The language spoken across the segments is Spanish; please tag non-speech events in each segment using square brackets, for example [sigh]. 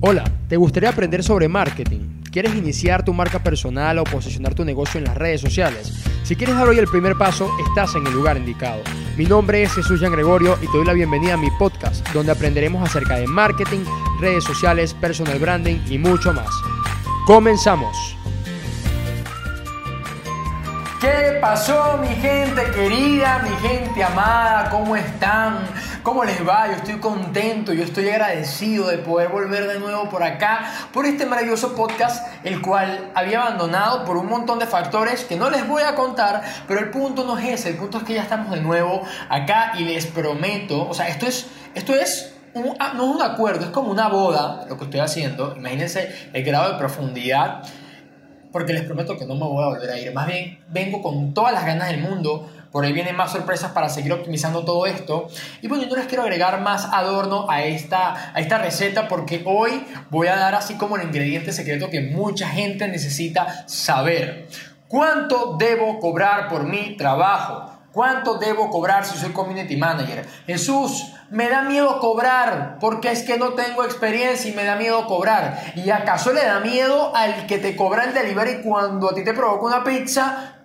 Hola, ¿te gustaría aprender sobre marketing? ¿Quieres iniciar tu marca personal o posicionar tu negocio en las redes sociales? Si quieres dar hoy el primer paso, estás en el lugar indicado. Mi nombre es Jesús Jean Gregorio y te doy la bienvenida a mi podcast, donde aprenderemos acerca de marketing, redes sociales, personal branding y mucho más. Comenzamos. ¿Qué pasó mi gente querida, mi gente amada? ¿Cómo están? ¿Cómo les va? Yo estoy contento, yo estoy agradecido de poder volver de nuevo por acá, por este maravilloso podcast, el cual había abandonado por un montón de factores que no les voy a contar, pero el punto no es ese, el punto es que ya estamos de nuevo acá y les prometo, o sea, esto es, esto es ah, no es un acuerdo, es como una boda lo que estoy haciendo, imagínense el grado de profundidad porque les prometo que no me voy a volver a ir. Más bien, vengo con todas las ganas del mundo. Por ahí vienen más sorpresas para seguir optimizando todo esto. Y bueno, yo les quiero agregar más adorno a esta, a esta receta porque hoy voy a dar así como el ingrediente secreto que mucha gente necesita saber. ¿Cuánto debo cobrar por mi trabajo? ¿Cuánto debo cobrar si soy community manager? Jesús, me da miedo cobrar porque es que no tengo experiencia y me da miedo cobrar. ¿Y acaso le da miedo al que te cobra el delivery cuando a ti te provoca una pizza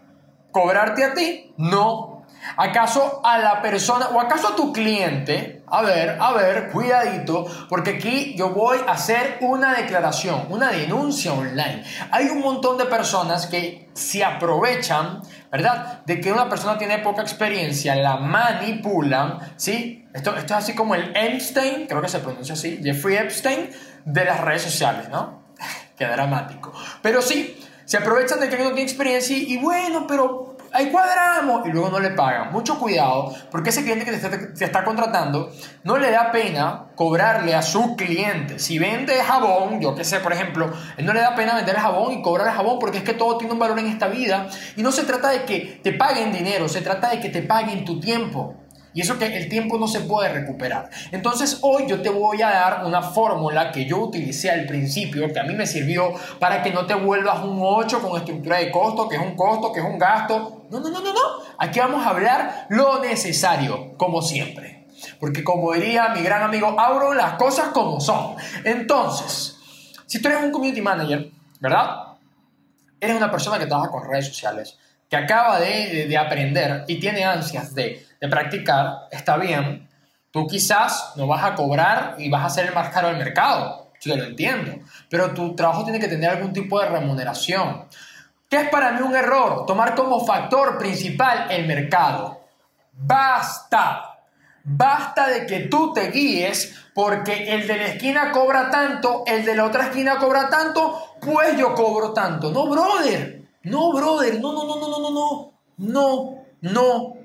cobrarte a ti? No. ¿Acaso a la persona o acaso a tu cliente? A ver, a ver, cuidadito, porque aquí yo voy a hacer una declaración, una denuncia online. Hay un montón de personas que se aprovechan ¿verdad? De que una persona tiene poca experiencia, la manipulan, ¿sí? Esto, esto es así como el Einstein, creo que se pronuncia así, Jeffrey Epstein, de las redes sociales, ¿no? [laughs] Qué dramático. Pero sí, se aprovechan de que no tiene experiencia y, bueno, pero ahí cuadramos y luego no le pagan. Mucho cuidado, porque ese cliente que te está, contratando no le da pena cobrarle a su cliente. Si vende jabón, yo que sé, por ejemplo, él no le da pena vender jabón y cobrar el jabón porque es que todo tiene un valor en esta vida y no se trata de que te paguen dinero, se trata de que te paguen tu tiempo. Y eso que el tiempo no se puede recuperar. Entonces hoy yo te voy a dar una fórmula que yo utilicé al principio, que a mí me sirvió para que no te vuelvas un 8 con estructura de costo, que es un costo, que es un gasto. No, no, no, no, no. Aquí vamos a hablar lo necesario, como siempre. Porque como diría mi gran amigo Auro, las cosas como son. Entonces, si tú eres un community manager, ¿verdad? Eres una persona que trabaja con redes sociales, que acaba de, de aprender y tiene ansias de de practicar, está bien. Tú quizás no vas a cobrar y vas a ser el más caro del mercado, yo lo entiendo, pero tu trabajo tiene que tener algún tipo de remuneración. ¿Qué es para mí un error? Tomar como factor principal el mercado. Basta. Basta de que tú te guíes porque el de la esquina cobra tanto, el de la otra esquina cobra tanto, pues yo cobro tanto. No, brother. No, brother. No, no, no, no, no, no. No, no, no.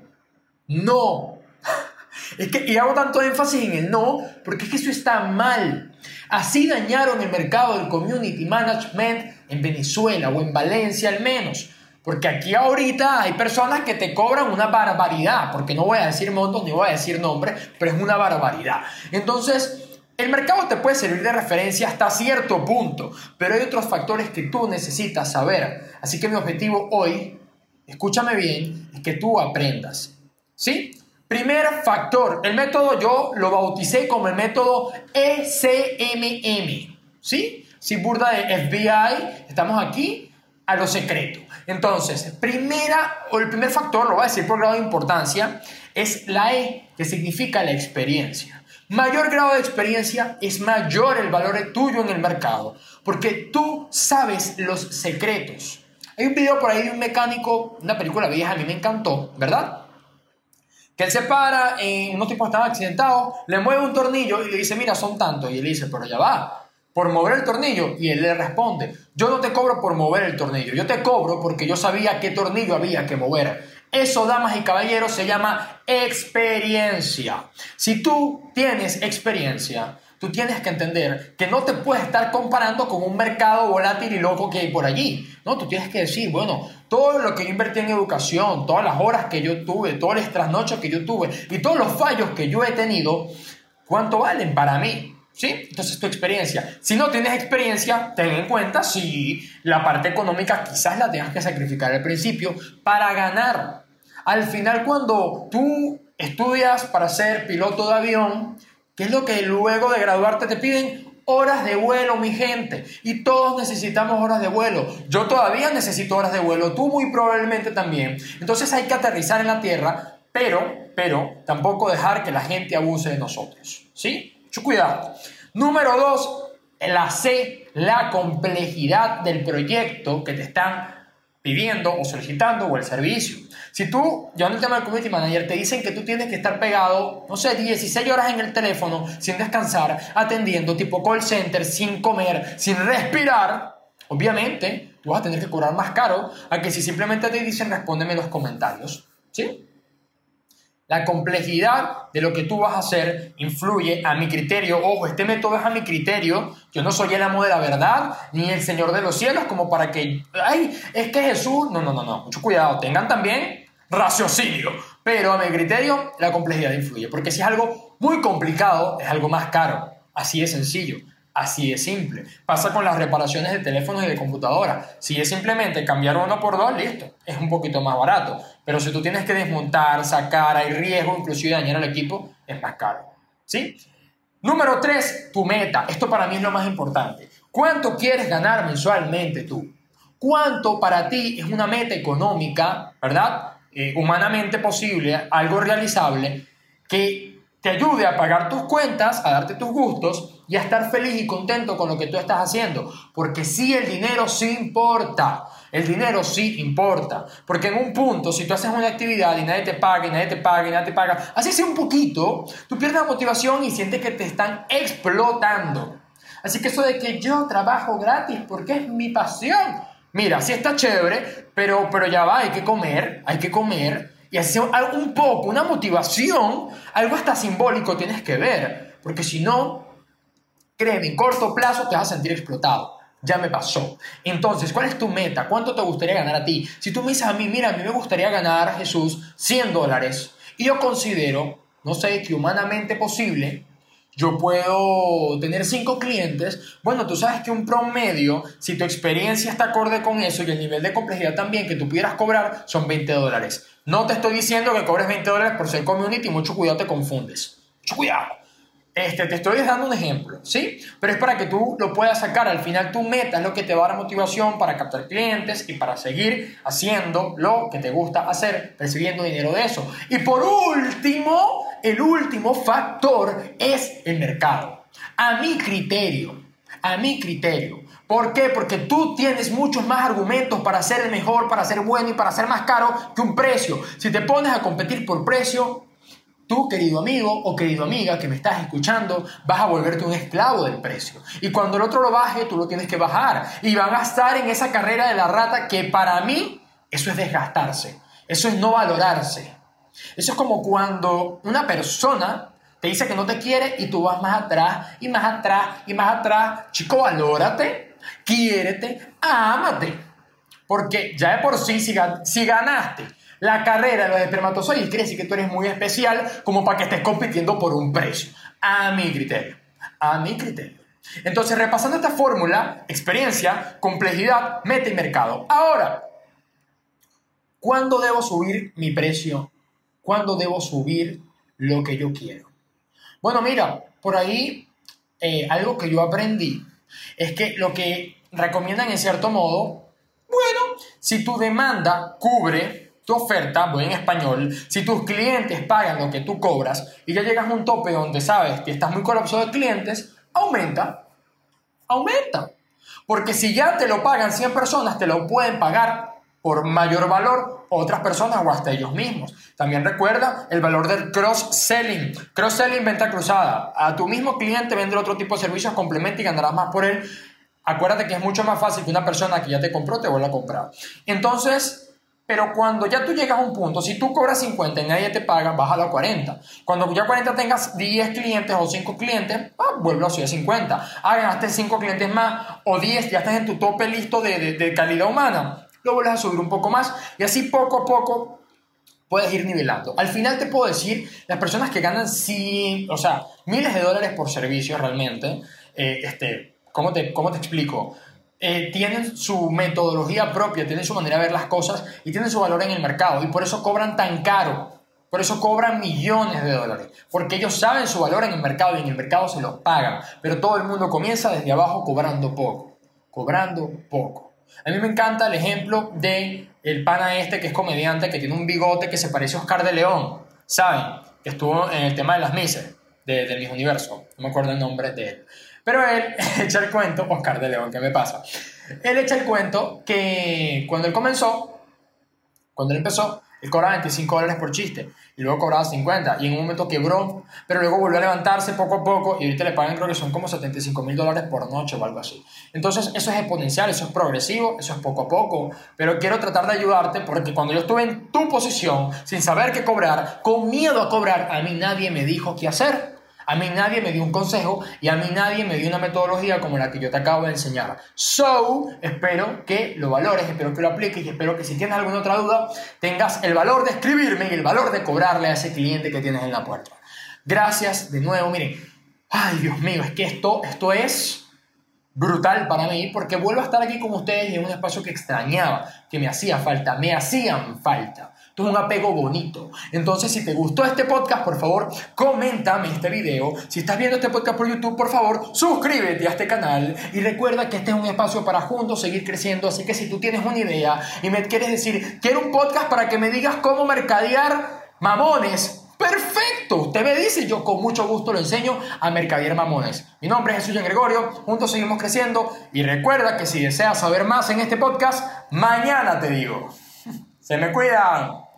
Es que, y hago tanto énfasis en el no, porque es que eso está mal. Así dañaron el mercado del community management en Venezuela o en Valencia al menos. Porque aquí ahorita hay personas que te cobran una barbaridad, porque no voy a decir montos ni voy a decir nombres, pero es una barbaridad. Entonces, el mercado te puede servir de referencia hasta cierto punto, pero hay otros factores que tú necesitas saber. Así que mi objetivo hoy, escúchame bien, es que tú aprendas ¿Sí? Primer factor, el método yo lo bauticé como el método ECMM. ¿Sí? Si burda de FBI, estamos aquí a lo secreto. Entonces, primera o el primer factor, lo voy a decir por grado de importancia, es la E, que significa la experiencia. Mayor grado de experiencia es mayor el valor tuyo en el mercado, porque tú sabes los secretos. Hay un video por ahí de un mecánico, una película vieja, a mí me encantó, ¿verdad? Que él se para, en unos tipos estaban accidentados, le mueve un tornillo y le dice, mira, son tantos. Y él dice, pero ya va, por mover el tornillo. Y él le responde, yo no te cobro por mover el tornillo, yo te cobro porque yo sabía qué tornillo había que mover. Eso, damas y caballeros, se llama experiencia. Si tú tienes experiencia, tú tienes que entender que no te puedes estar comparando con un mercado volátil y loco que hay por allí. No, tú tienes que decir, bueno, todo lo que yo invertí en educación, todas las horas que yo tuve, todas las trasnochos que yo tuve y todos los fallos que yo he tenido, ¿cuánto valen para mí? ¿Sí? Entonces tu experiencia. Si no tienes experiencia, ten en cuenta si la parte económica quizás la tengas que sacrificar al principio para ganar. Al final, cuando tú estudias para ser piloto de avión, ¿Qué es lo que luego de graduarte te piden? Horas de vuelo, mi gente. Y todos necesitamos horas de vuelo. Yo todavía necesito horas de vuelo. Tú muy probablemente también. Entonces hay que aterrizar en la tierra, pero, pero, tampoco dejar que la gente abuse de nosotros. ¿Sí? Mucho cuidado. Número dos, la C, la complejidad del proyecto que te están pidiendo o solicitando o el servicio. Si tú, en el tema del community manager, te dicen que tú tienes que estar pegado, no sé, 16 horas en el teléfono sin descansar, atendiendo tipo call center, sin comer, sin respirar, obviamente tú vas a tener que cobrar más caro a que si simplemente te dicen respóndeme los comentarios. ¿Sí? La complejidad de lo que tú vas a hacer influye a mi criterio. Ojo, este método es a mi criterio. Yo no soy el amo de la verdad ni el Señor de los cielos como para que, ay, es que Jesús, no, no, no, no, mucho cuidado, tengan también raciocinio. Pero a mi criterio la complejidad influye, porque si es algo muy complicado, es algo más caro. Así de sencillo. Así de simple. Pasa con las reparaciones de teléfonos y de computadoras. Si es simplemente cambiar uno por dos, listo. Es un poquito más barato. Pero si tú tienes que desmontar, sacar, hay riesgo inclusive dañar al equipo, es más caro. ¿Sí? Número tres, tu meta. Esto para mí es lo más importante. ¿Cuánto quieres ganar mensualmente tú? ¿Cuánto para ti es una meta económica, verdad? Eh, humanamente posible, algo realizable, que te ayude a pagar tus cuentas, a darte tus gustos y a estar feliz y contento con lo que tú estás haciendo. Porque sí, el dinero sí importa. El dinero sí importa. Porque en un punto, si tú haces una actividad y nadie te paga, y nadie te paga, y nadie te paga, así sea un poquito, tú pierdes la motivación y sientes que te están explotando. Así que eso de que yo trabajo gratis porque es mi pasión. Mira, sí está chévere, pero, pero ya va, hay que comer, hay que comer. Y así un poco, una motivación, algo hasta simbólico tienes que ver. Porque si no, créeme, en corto plazo te vas a sentir explotado. Ya me pasó. Entonces, ¿cuál es tu meta? ¿Cuánto te gustaría ganar a ti? Si tú me dices a mí, mira, a mí me gustaría ganar, Jesús, 100 dólares, y yo considero, no sé, que humanamente posible, yo puedo tener 5 clientes, bueno, tú sabes que un promedio, si tu experiencia está acorde con eso y el nivel de complejidad también que tú pudieras cobrar, son 20 dólares. No te estoy diciendo que cobres 20 dólares por ser community, mucho cuidado, te confundes. Mucho cuidado. Este, te estoy dando un ejemplo, ¿sí? Pero es para que tú lo puedas sacar. Al final tu meta es lo que te va a dar motivación para captar clientes y para seguir haciendo lo que te gusta hacer, recibiendo dinero de eso. Y por último, el último factor es el mercado. A mi criterio, a mi criterio. ¿Por qué? Porque tú tienes muchos más argumentos para ser el mejor, para ser bueno y para ser más caro que un precio. Si te pones a competir por precio, Tú, querido amigo o querido amiga que me estás escuchando, vas a volverte un esclavo del precio. Y cuando el otro lo baje, tú lo tienes que bajar. Y van a estar en esa carrera de la rata que para mí eso es desgastarse. Eso es no valorarse. Eso es como cuando una persona te dice que no te quiere y tú vas más atrás y más atrás y más atrás. Chico, valórate, quiérete, ámate. Porque ya de por sí, si, si ganaste la carrera de los espermatozoides quiere que tú eres muy especial como para que estés compitiendo por un precio. A mi criterio. A mi criterio. Entonces, repasando esta fórmula, experiencia, complejidad, meta y mercado. Ahora, ¿cuándo debo subir mi precio? ¿Cuándo debo subir lo que yo quiero? Bueno, mira, por ahí eh, algo que yo aprendí es que lo que recomiendan en cierto modo, bueno, si tu demanda cubre tu oferta, voy en español, si tus clientes pagan lo que tú cobras y ya llegas a un tope donde sabes que estás muy colapsado de clientes, aumenta, aumenta. Porque si ya te lo pagan 100 personas, te lo pueden pagar por mayor valor otras personas o hasta ellos mismos. También recuerda el valor del cross-selling. Cross-selling, venta cruzada. A tu mismo cliente vende otro tipo de servicios, complementa y ganarás más por él. Acuérdate que es mucho más fácil que una persona que ya te compró te vuelva a comprar. Entonces, pero cuando ya tú llegas a un punto, si tú cobras 50 y nadie te paga, bájalo a 40. Cuando ya 40 tengas 10 clientes o 5 clientes, ah, a subir a 50. Ah, ganaste 5 clientes más o 10, ya estás en tu tope listo de, de, calidad humana. Lo vuelves a subir un poco más y así poco a poco puedes ir nivelando. Al final te puedo decir, las personas que ganan 100, o sea, miles de dólares por servicio realmente, eh, este, ¿cómo, te, ¿cómo te explico? Eh, tienen su metodología propia, tienen su manera de ver las cosas y tienen su valor en el mercado y por eso cobran tan caro. Por eso cobran millones de dólares, porque ellos saben su valor en el mercado y en el mercado se los pagan. Pero todo el mundo comienza desde abajo cobrando poco, cobrando poco. A mí me encanta el ejemplo de el pana este que es comediante, que tiene un bigote que se parece a Oscar de León, ¿saben? Que estuvo en el tema de las mises de, de Mis Universo, no me acuerdo el nombre de él. Pero él [laughs] echa el cuento, Oscar de León, ¿qué me pasa? Él echa el cuento que cuando él comenzó, cuando él empezó, él cobraba 25 dólares por chiste y luego cobraba 50 y en un momento quebró, pero luego volvió a levantarse poco a poco y ahorita le pagan creo que son como 75 mil dólares por noche o algo así. Entonces eso es exponencial, eso es progresivo, eso es poco a poco, pero quiero tratar de ayudarte porque cuando yo estuve en tu posición, sin saber qué cobrar, con miedo a cobrar, a mí nadie me dijo qué hacer. A mí nadie me dio un consejo y a mí nadie me dio una metodología como la que yo te acabo de enseñar. So, espero que lo valores, espero que lo apliques y espero que si tienes alguna otra duda, tengas el valor de escribirme y el valor de cobrarle a ese cliente que tienes en la puerta. Gracias de nuevo, miren. Ay, Dios mío, es que esto, esto es brutal para mí porque vuelvo a estar aquí con ustedes en un espacio que extrañaba, que me hacía falta, me hacían falta es un apego bonito. Entonces, si te gustó este podcast, por favor, coméntame este video. Si estás viendo este podcast por YouTube, por favor, suscríbete a este canal. Y recuerda que este es un espacio para juntos seguir creciendo. Así que si tú tienes una idea y me quieres decir, quiero un podcast para que me digas cómo mercadear mamones, Perfecto, usted me dice, yo con mucho gusto lo enseño a mercadear mamones. Mi nombre es Jesús Gregorio, juntos seguimos creciendo y recuerda que si deseas saber más en este podcast, mañana te digo. Se me cuidan.